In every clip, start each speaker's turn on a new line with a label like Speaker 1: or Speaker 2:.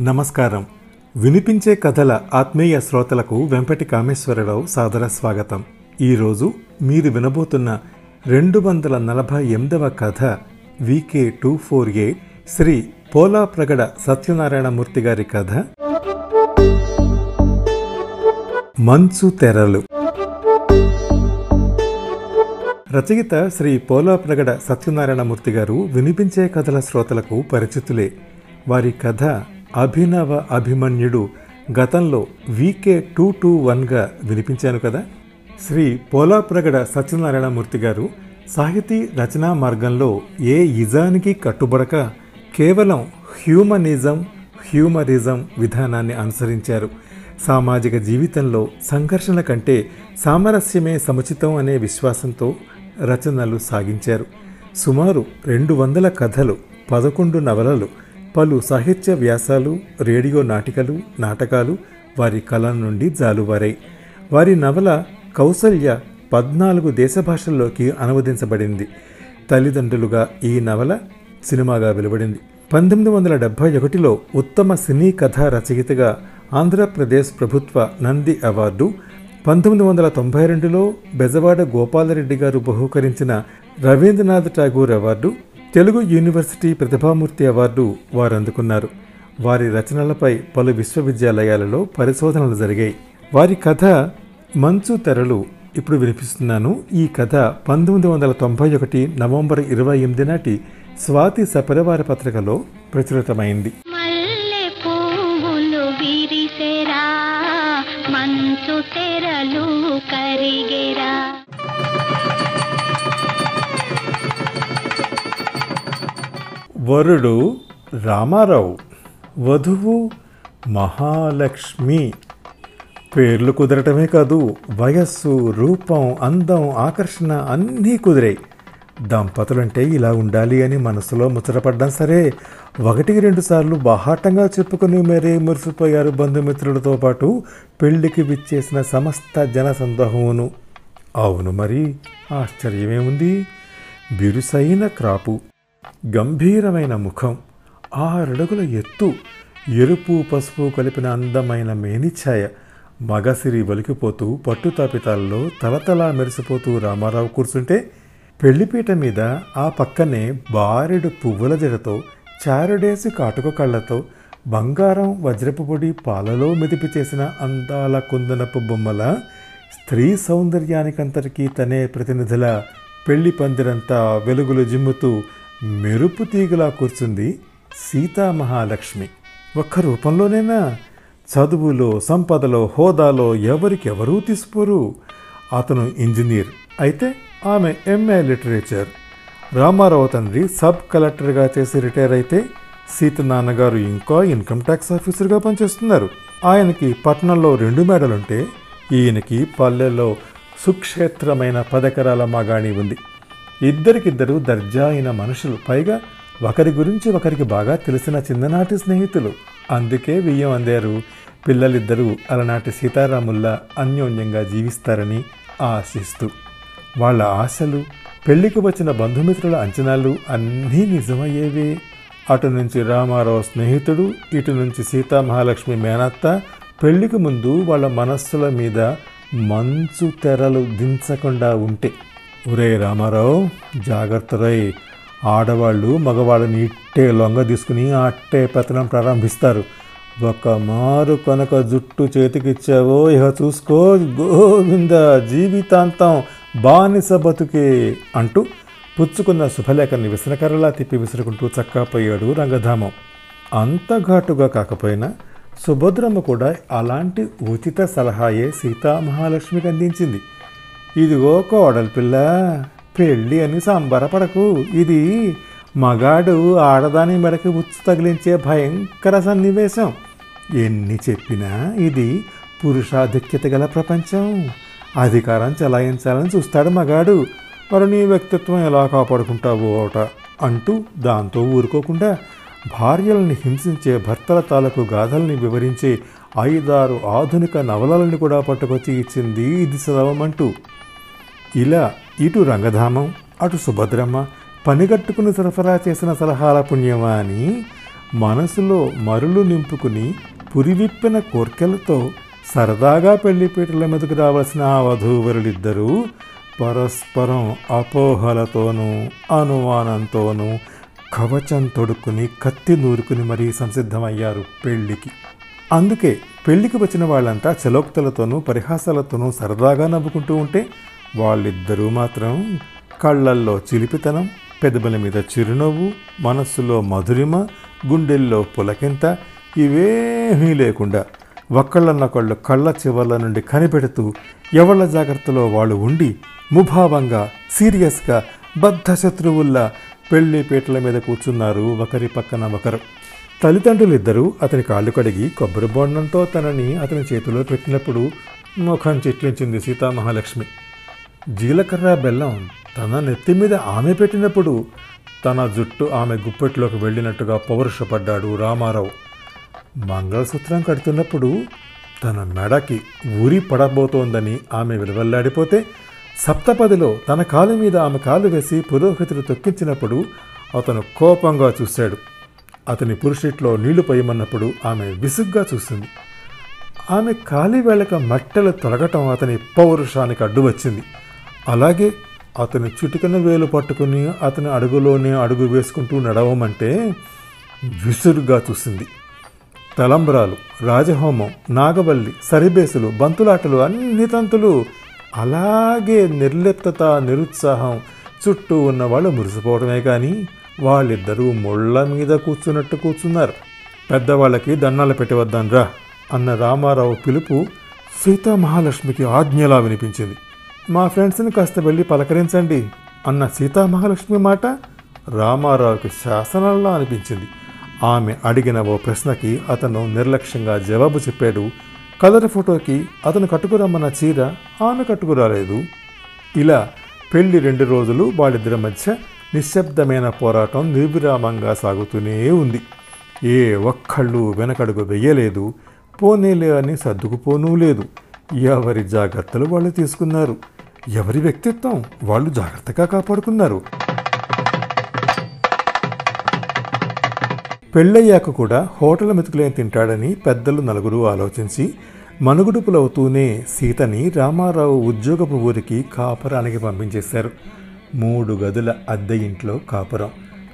Speaker 1: నమస్కారం. వినిపించే కథల ఆత్మీయ శ్రోతలకు వెంపటి కామేశ్వరరావు సాదర స్వాగతం. ఈరోజు మీరు వినబోతున్న రెండు వందల నలభై ఎనిమిదవ కథ VK two four A Sri Pola Pragada Satyanarayanamurthy గారి కథ. మంచు తెరలు. రచయిత శ్రీ పోలా ప్రగడ సత్యనారాయణమూర్తి గారు వినిపించే కథల శ్రోతలకు పరిచితులే. వారి కథ అభినవ అభిమన్యుడు గతంలో వీకే టూ టూ వన్గా వినిపించాను కదా. శ్రీ పోలా ప్రగడ సత్యనారాయణమూర్తి గారు సాహితీ రచనా మార్గంలో ఏ ఇజానికి కట్టుబడక కేవలం హ్యూమనిజం హ్యూమరిజం విధానాన్ని అనుసరించారు. సామాజిక జీవితంలో సంఘర్షణ కంటే సామరస్యమే సముచితం అనే విశ్వాసంతో రచనలు సాగించారు. సుమారు రెండు వందల కథలు పదకొండు నవలలు పలు సాహిత్య వ్యాసాలు రేడియో నాటికలు నాటకాలు వారి కళ నుండి జాలువారాయి. వారి నవల కౌసల్య పద్నాలుగు దేశ భాషల్లోకి అనువదించబడింది. తల్లిదండ్రులుగా ఈ నవల సినిమాగా వెలువడింది. పంతొమ్మిది వందల డెబ్భై ఒకటిలో ఉత్తమ సినీ కథా రచయితగా ఆంధ్రప్రదేశ్ ప్రభుత్వ నంది అవార్డు పంతొమ్మిది వందల తొంభై రెండులో బెజవాడ గోపాలరెడ్డి గారు బహూకరించిన Rabindranath Tagore award Telugu university Pratibhamurthy award వారు అందుకున్నారు వారి రచనలపై పలు విశ్వవిద్యాలయాలలో పరిశోధనలు జరిగాయి. వారి కథ మంచు తెరలు ఇప్పుడు వినిపిస్తున్నాను. ఈ కథ పంతొమ్మిది వందల తొంభై ఒకటి నవంబర్ ఇరవై ఎనిమిది నాటి స్వాతి సపరివార పత్రికలో ప్రచురితమైంది.
Speaker 2: మంచు తెరలు కరిగెరా.
Speaker 1: వరుడు రామారావు వధువు మహాలక్ష్మి. పేర్లు కుదరటమే కాదు వయస్సు రూపం అందం ఆకర్షణ అన్నీ కుదిరాయి. దంపతులంటే ఇలా ఉండాలి అని మనసులో ముచ్చటపడ్డం సరే. ఒకటికి రెండు సార్లు బాహాటంగా చెప్పుకుని మరే మురిసిపోయారు బంధుమిత్రులతో పాటు పెళ్ళికి విచ్చేసిన సమస్త జన సందోహమును అవును మరి ఆశ్చర్యమేముంది? బిరుసైన క్రాపు. గంభీరమైన ముఖం. ఆరడుగుల ఎత్తు ఎరుపు పసుపు కలిపిన అందమైన మేనిఛాయ. మగసిరి వలికిపోతూ పట్టు తాపితాల్లో తలతలా మెరిసిపోతూ రామారావు కూర్చుంటే పెళ్ళిపీట మీద ఆ పక్కనే బారెడు పువ్వుల జడతో చారుడేసి కాటుక కళ్ళతో బంగారం వజ్రపు పొడి పాలలో మెదిపి చేసిన అందాల కుందనపు బొమ్మల స్త్రీ సౌందర్యానికంతటికీ తనే ప్రతినిధుల పెళ్ళి పందిరంతా వెలుగులు జిమ్ముతూ మెరుపు తీగలా కూర్చుంది సీతామహాలక్ష్మి. ఒక్క రూపంలోనేనా చదువులో సంపదలో హోదాలో ఎవరికెవరూ తీసిపోరు. అతను ఇంజనీర్ అయితే ఆమె ఎంఏ లిటరేచర్. రామారావు తండ్రి సబ్ కలెక్టర్గా చేసి రిటైర్ అయితే సీత నాన్నగారు ఇంకా ఇన్కమ్ ట్యాక్స్ ఆఫీసర్గా పనిచేస్తున్నారు. ఆయనకి పట్నంలో రెండు మేడలుంటే ఈయనకి పల్లెల్లో సుక్షేత్రమైన పదెకరాల మాగాణి ఉంది. ఇద్దరికిద్దరు దర్జా అయిన మనుషులు. పైగా ఒకరి గురించి ఒకరికి బాగా తెలిసిన చిన్ననాటి స్నేహితులు. అందుకే బియ్యం అందారు. పిల్లలిద్దరూ అలనాటి సీతారాముల్లా అన్యోన్యంగా జీవిస్తారని ఆశిస్తూ. వాళ్ళ ఆశలు పెళ్ళికి వచ్చిన బంధుమిత్రుల అంచనాలు అన్నీ నిజమయ్యేవే. అటు నుంచి రామారావు స్నేహితుడు ఇటు నుంచి సీతామహాలక్ష్మి మేనత్త పెళ్ళికి ముందు వాళ్ళ మనస్సుల మీద మంచు తెరలు దించకుండా ఉంటే. ఒరే రామారావు జాగ్రత్తరై. ఆడవాళ్ళు మగవాళ్ళని ఇట్టే లొంగ తీసుకుని అట్టే పెత్తనం ప్రారంభిస్తారు. ఒక మారు కనుక జుట్టు చేతికిచ్చావో ఇహ చూసుకో గోవింద జీవితాంతం బానిస బతుకే అంటూ పుచ్చుకున్న శుభలేఖని విసనకరలా తిప్పి విసురుకుంటూ చక్కాపోయాడు రంగధామం. అంత ఘాటుగా కాకపోయినా సుభద్రమ్మ కూడా అలాంటి ఉచిత సలహాయే సీతామహాలక్ష్మికి అందించింది. ఇదిగో కోడలి పిల్ల పెళ్ళి అని సంబరపడకు. ఇది మగాడు ఆడదాని మెడకి ఉచ్చు తగిలించే భయంకర సన్నివేశం. ఎన్ని చెప్పినా ఇది పురుషాధిక్యత గల ప్రపంచం. అధికారం చెలాయించాలని చూస్తాడు మగాడు. మరి నీ వ్యక్తిత్వం ఎలా కాపాడుకుంటావు ఓట? అంటూ దాంతో ఊరుకోకుండా భార్యలను హింసించే భర్తల తాలూకు గాథల్ని వివరించే ఐదారు ఆధునిక నవలలను కూడా పట్టుకొచ్చి ఇచ్చింది ఇది చదవమంటూ. ఇలా ఇటు రంగధామం అటు సుభద్రమ్మ పనిగట్టుకుని సరఫరా చేసిన సలహాల పుణ్యమా అని మనసులో మరులు నింపుకుని పురివిప్పిన కోర్కెలతో సరదాగా పెళ్ళిపీటల మీదకు రావాల్సిన ఆ వధూవరులిద్దరూ పరస్పరం అపోహలతోనూ అనుమానంతోనూ కవచం తొడుక్కుని కత్తి నూరుకుని మరీ సంసిద్ధమయ్యారు పెళ్ళికి. అందుకే పెళ్ళికి వచ్చిన వాళ్ళంతా చలోక్తులతోనూ పరిహాసాలతోనూ సరదాగా నవ్వుకుంటూ ఉంటే వాళ్ళిద్దరూ మాత్రం కళ్ళల్లో చిలిపితనం పెదవుల మీద చిరునవ్వు మనస్సులో మధురిమ గుండెల్లో పులకింత ఇవేమీ లేకుండా ఒకళ్ళనొకళ్ళు కళ్ళ చివర్ల నుండి కనిపెడుతూ ఎవళ్ళ జాగ్రత్తలో వాళ్ళు ఉండి ముభావంగా సీరియస్గా బద్ధ శత్రువుల్లా పెళ్ళి పీటల మీద కూర్చున్నారు ఒకరి పక్కన ఒకరు. తల్లిదండ్రులిద్దరూ అతని కాళ్ళు కడిగి కొబ్బరి బొండంతో తనని అతని చేతిలో పెట్టినప్పుడు ముఖం చిట్లించింది సీతామహాలక్ష్మి. జీలకర్ర బెల్లం తన నెత్తి మీద ఆమె పెట్టినప్పుడు తన జుట్టు ఆమె గుప్పెట్లోకి వెళ్ళినట్టుగా పౌరుషపడ్డాడు రామారావు. మంగళసూత్రం కడుతున్నప్పుడు తన మెడకి ఊరి పడబోతోందని ఆమె విలువల్లాడిపోతే సప్తపదిలో తన కాలు మీద ఆమె కాలు వేసి పురోహితుడు తొక్కించినప్పుడు అతను కోపంగా చూశాడు. అతని పురుషిట్లో నీళ్ళు పోయమన్నప్పుడు ఆమె విసుగ్గా చూసింది. ఆమె కాలి వేళక మట్టెలు తొలగటం అతని పౌరుషానికి అడ్డు వచ్చింది అలాగే అతని చిటికన వేలు పట్టుకుని అతని అడుగులోనే అడుగు వేసుకుంటూ నడవమంటే విసురుగా చూసింది. తలంబ్రాలు రాజహోమం నాగవల్లి సరిబేసులు బంతులాటలు అన్ని తంతులు అలాగే నిర్లిప్తత నిరుత్సాహం చుట్టూ ఉన్న వాళ్ళు మురిసిపోవడమే కానీ వాళ్ళిద్దరూ ముళ్ళ మీద కూర్చున్నట్టు కూర్చున్నారు. పెద్దవాళ్ళకి దండాలు పెట్టివద్దాం రా అన్న రామారావు పిలుపు సీతామహాలక్ష్మికి ఆజ్ఞలా వినిపించింది. మా ఫ్రెండ్స్ని కాస్త వెళ్ళి పలకరించండి అన్న సీతామహాలక్ష్మి మాట రామారావుకి శాసనంలా అనిపించింది. ఆమె అడిగిన ఓ ప్రశ్నకి అతను నిర్లక్ష్యంగా జవాబు చెప్పాడు. కలర్ ఫోటోకి అతను కట్టుకురమ్మన్న చీర ఆమె కట్టుకురాలేదు. ఇలా పెళ్ళి రెండు రోజులు వాళ్ళిద్దరి మధ్య నిశ్శబ్దమైన పోరాటం నిర్విరామంగా సాగుతూనే ఉంది. ఏ ఒక్కళ్ళు వెనకడుగు వెయ్యలేదు పోనేలే అని సర్దుకుపోనూ లేదు. ఎవరి జాగ్రత్తలు వాళ్ళు తీసుకున్నారు? ఎవరి వ్యక్తిత్వం? వాళ్ళు జాగ్రత్తగా కాపాడుకున్నారు. పెళ్ళయ్యాక కూడా హోటల్ మెతుకులేం తింటాడని పెద్దలు నలుగురు ఆలోచించి మనుగుడుపులవుతూనే సీతని రామారావు ఉద్యోగపు ఊరికి కాపురానికి పంపించేశారు. మూడు గదుల అద్దె ఇంట్లో కాపురం.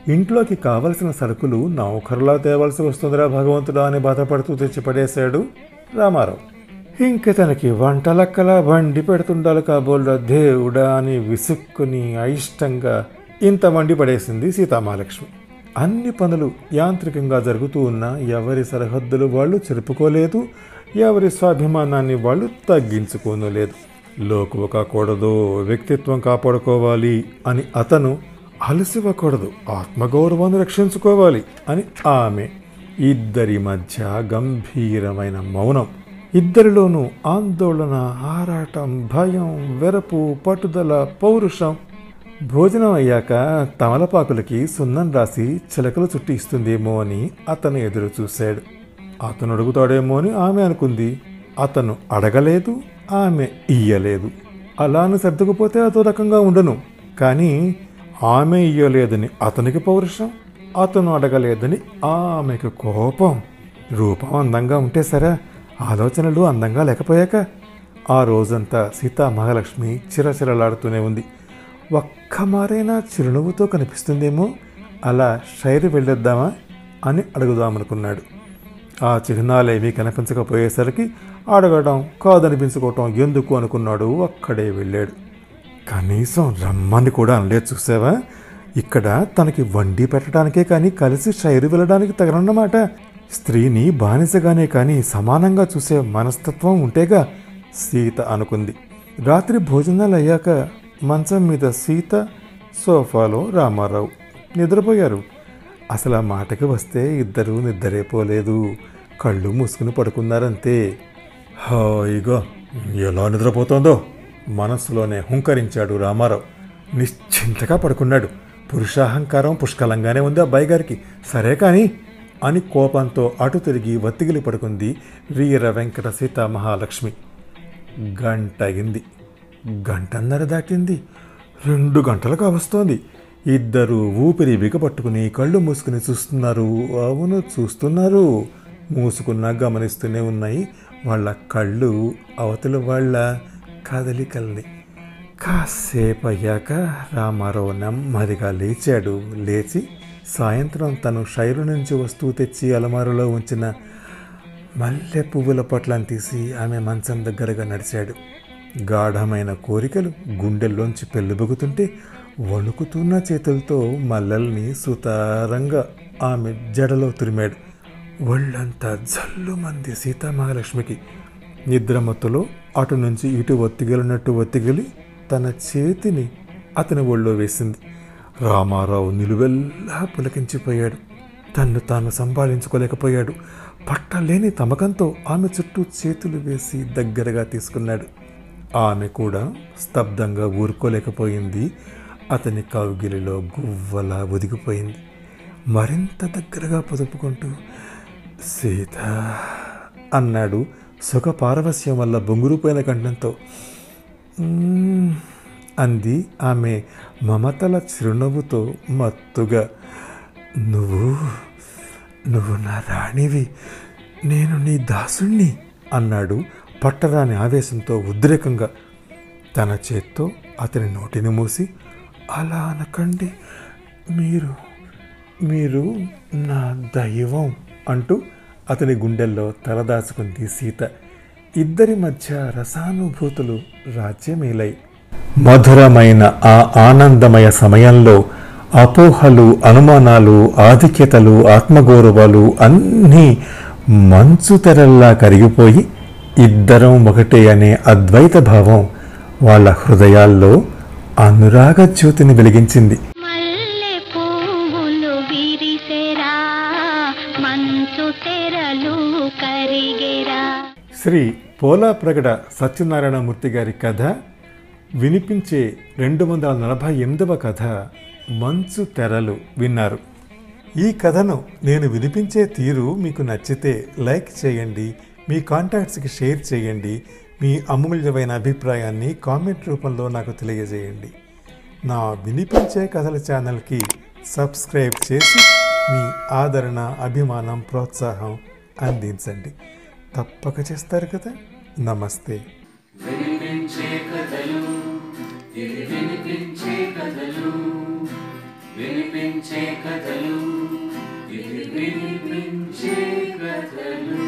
Speaker 1: ఇంట్లోకి కావలసిన సరుకులు నౌకరులా తేవాల్సి వస్తుందిరా భగవంతుడా అని బాధపడుతూ తెచ్చిపడేశాడు రామారావు. ఇంక తనకి వంటలక్కలా వండి పెడుతుండాలి కాబోలు దేవుడా అని విసుక్కుని అయిష్టంగా ఇంత వండి పడేసింది సీతామహాలక్ష్మి. అన్ని పనులు యాంత్రికంగా జరుగుతూ ఉన్నా ఎవరి సరిహద్దులు వాళ్ళు చెరుపుకోలేదు ఎవరి స్వాభిమానాన్ని వాళ్ళు తగ్గించుకోనలేదు. లోకువ కాకూడదు వ్యక్తిత్వం కాపాడుకోవాలి అని అతను అలసివ్వకూడదు ఆత్మగౌరవాన్ని రక్షించుకోవాలి అని ఆమె ఇద్దరి మధ్య గంభీరమైన మౌనం. ఇద్దరిలోనూ ఆందోళన ఆరాటం భయం వెరపు పట్టుదల పౌరుషం. భోజనం అయ్యాక తమలపాకులకి సున్నం రాసి చిలకలు చుట్టి ఇస్తుందేమో అని అతను ఎదురు చూశాడు. అతను అడుగుతాడేమో అని ఆమె అనుకుంది. అతను అడగలేదు ఆమె ఇయ్యలేదు. అలాను సర్దుకుపోతే అదో రకంగా ఉండను. కానీ ఆమె ఇయ్యలేదని అతనికి పౌరుషం అతను అడగలేదని ఆమెకు కోపం. రూపం అందంగా ఉంటే సరే ఆలోచనలు అందంగా లేకపోయాక ఆ రోజంతా సీతా మహాలక్ష్మి చిరచిరలాడుతూనే ఉంది. ఒక్క మారైనా చిరునవ్వుతో కనిపిస్తుందేమో అలా షైర్ వెళ్ళొద్దామా అని అడుగుదామనుకున్నాడు. ఆ చిహ్నాలేమీ కనిపించకపోయేసరికి అడగడం కాదనిపించుకోవటం ఎందుకు అనుకున్నాడు అక్కడే వెళ్ళాడు. కనీసం రమ్మని కూడా అనలేదు చూసావా? ఇక్కడ తనకి వండి పెట్టడానికే కానీ కలిసి షైరు వెళ్ళడానికి తగనన్నమాట స్త్రీని బానిసగానే కానీ సమానంగా చూసే మనస్తత్వం ఉంటేగా సీత అనుకుంది. రాత్రి భోజనాలు అయ్యాక మంచం మీద సీత సోఫాలో రామారావు నిద్రపోయారు. అసలు ఆ మాటకి వస్తే ఇద్దరూ నిద్రేపోలేదు. కళ్ళు మూసుకుని పడుకున్నారంతే. హాయిగా ఎలా నిద్రపోతోందో? మనస్సులోనే హుంకరించాడు రామారావు. నిశ్చింతగా పడుకున్నాడు. పురుషాహంకారం పుష్కలంగానే ఉంది అబ్బాయి గారికి సరే కానీ అని కోపంతో అటు తిరిగి వత్తిగిలి పడుకుంది వీర వెంకట సీత మహాలక్ష్మి. గంట అయింది గంటన్నర దాటింది. రెండు గంటలకు వస్తోంది ఇద్దరు ఊపిరి బిగపట్టుకుని కళ్ళు మూసుకుని చూస్తున్నారు. అవును చూస్తున్నారు. మూసుకున్నా గమనిస్తూనే ఉన్నాయి. వాళ్ళ కళ్ళు అవతల వాళ్ళ కదలికల్ని. కాసేపు అయ్యాక రామారావు నెమ్మదిగా లేచాడు. లేచి సాయంత్రం తను షైరు నుంచి వస్తువు తెచ్చి అలమారులో ఉంచిన మల్లె పువ్వుల పొట్లను తీసి ఆమె మంచం దగ్గరగా నడిచాడు. గాఢమైన కోరికలు గుండెల్లోంచి పెళ్ళుబుగుతుంటే వణుకుతున్న చేతులతో మల్లల్ని సుతారంగా ఆమె జడలో తురిమాడు. ఒళ్ళంతా జల్లుమంది సీతామహాలక్ష్మికి. నిద్రమత్తులో అటు నుంచి ఇటు ఒత్తిగలినట్టు ఒత్తిగిలి తన చేతిని అతని ఒళ్ళో వేసింది. రామారావు నిలువెల్లా పులకించిపోయాడు. తన్ను తాను సంభాళించుకోలేకపోయాడు. పట్టలేని తమకంతో ఆమె చుట్టూ చేతులు వేసి దగ్గరగా తీసుకున్నాడు. ఆమె కూడా స్తబ్దంగా ఊరుకోలేకపోయింది. అతని కౌగిలిలో గువ్వలా ఒదిగిపోయింది. మరింత దగ్గరగా పొదుపుకుంటూ సీత అన్నాడు సుఖ పారవస్యం వల్ల బొంగురుపోయిన కంఠంతో. అంది ఆమె మమతల చిరునవ్వుతో మత్తుగా. నువ్వు నువ్వు నా రాణివి. నేను నీ దాసుణ్ణి అన్నాడు పట్టరాని ఆవేశంతో ఉద్రేకంగా. తన చేత్తో అతని నోటిని మూసి అలా అనకండి. మీరు మీరు నా దైవం అంటూ అతని గుండెల్లో తలదాచుకుంది సీత. ఇద్దరి మధ్య రసానుభూతులు రాజ్యమేలై. మధురమైన ఆ ఆనందమయ సమయంలో అపోహలు అనుమానాలు ఆధిక్యతలు ఆత్మగౌరవాలు అన్నీ మంచు తెరల్లా కరిగిపోయి ఇద్దరం ఒకటే అనే అద్వైత భావం వాళ్ళ హృదయాల్లో అనురాగ జ్యోతిని వెలిగించింది. శ్రీ పోలా ప్రగడ సత్యనారాయణమూర్తి గారి కథ వినిపించే రెండు వందల నలభై ఎనిమిదవ కథ మంచు తెరలు విన్నారు. ఈ కథను నేను వినిపించే తీరు మీకు నచ్చితే లైక్ చేయండి మీ కాంటాక్ట్స్కి షేర్ చేయండి మీ అమూల్యమైన అభిప్రాయాన్ని కామెంట్ రూపంలో నాకు తెలియజేయండి. నా వినిపించే కథల ఛానల్కి సబ్స్క్రైబ్ చేసి మీ ఆదరణ అభిమానం ప్రోత్సాహం అందించండి. తప్పక చేస్తారు కదా. నమస్తే.
Speaker 3: ఇవి వినిపించే కథలు వినిపించే కథలు ఇవి వినిపించే కథలు.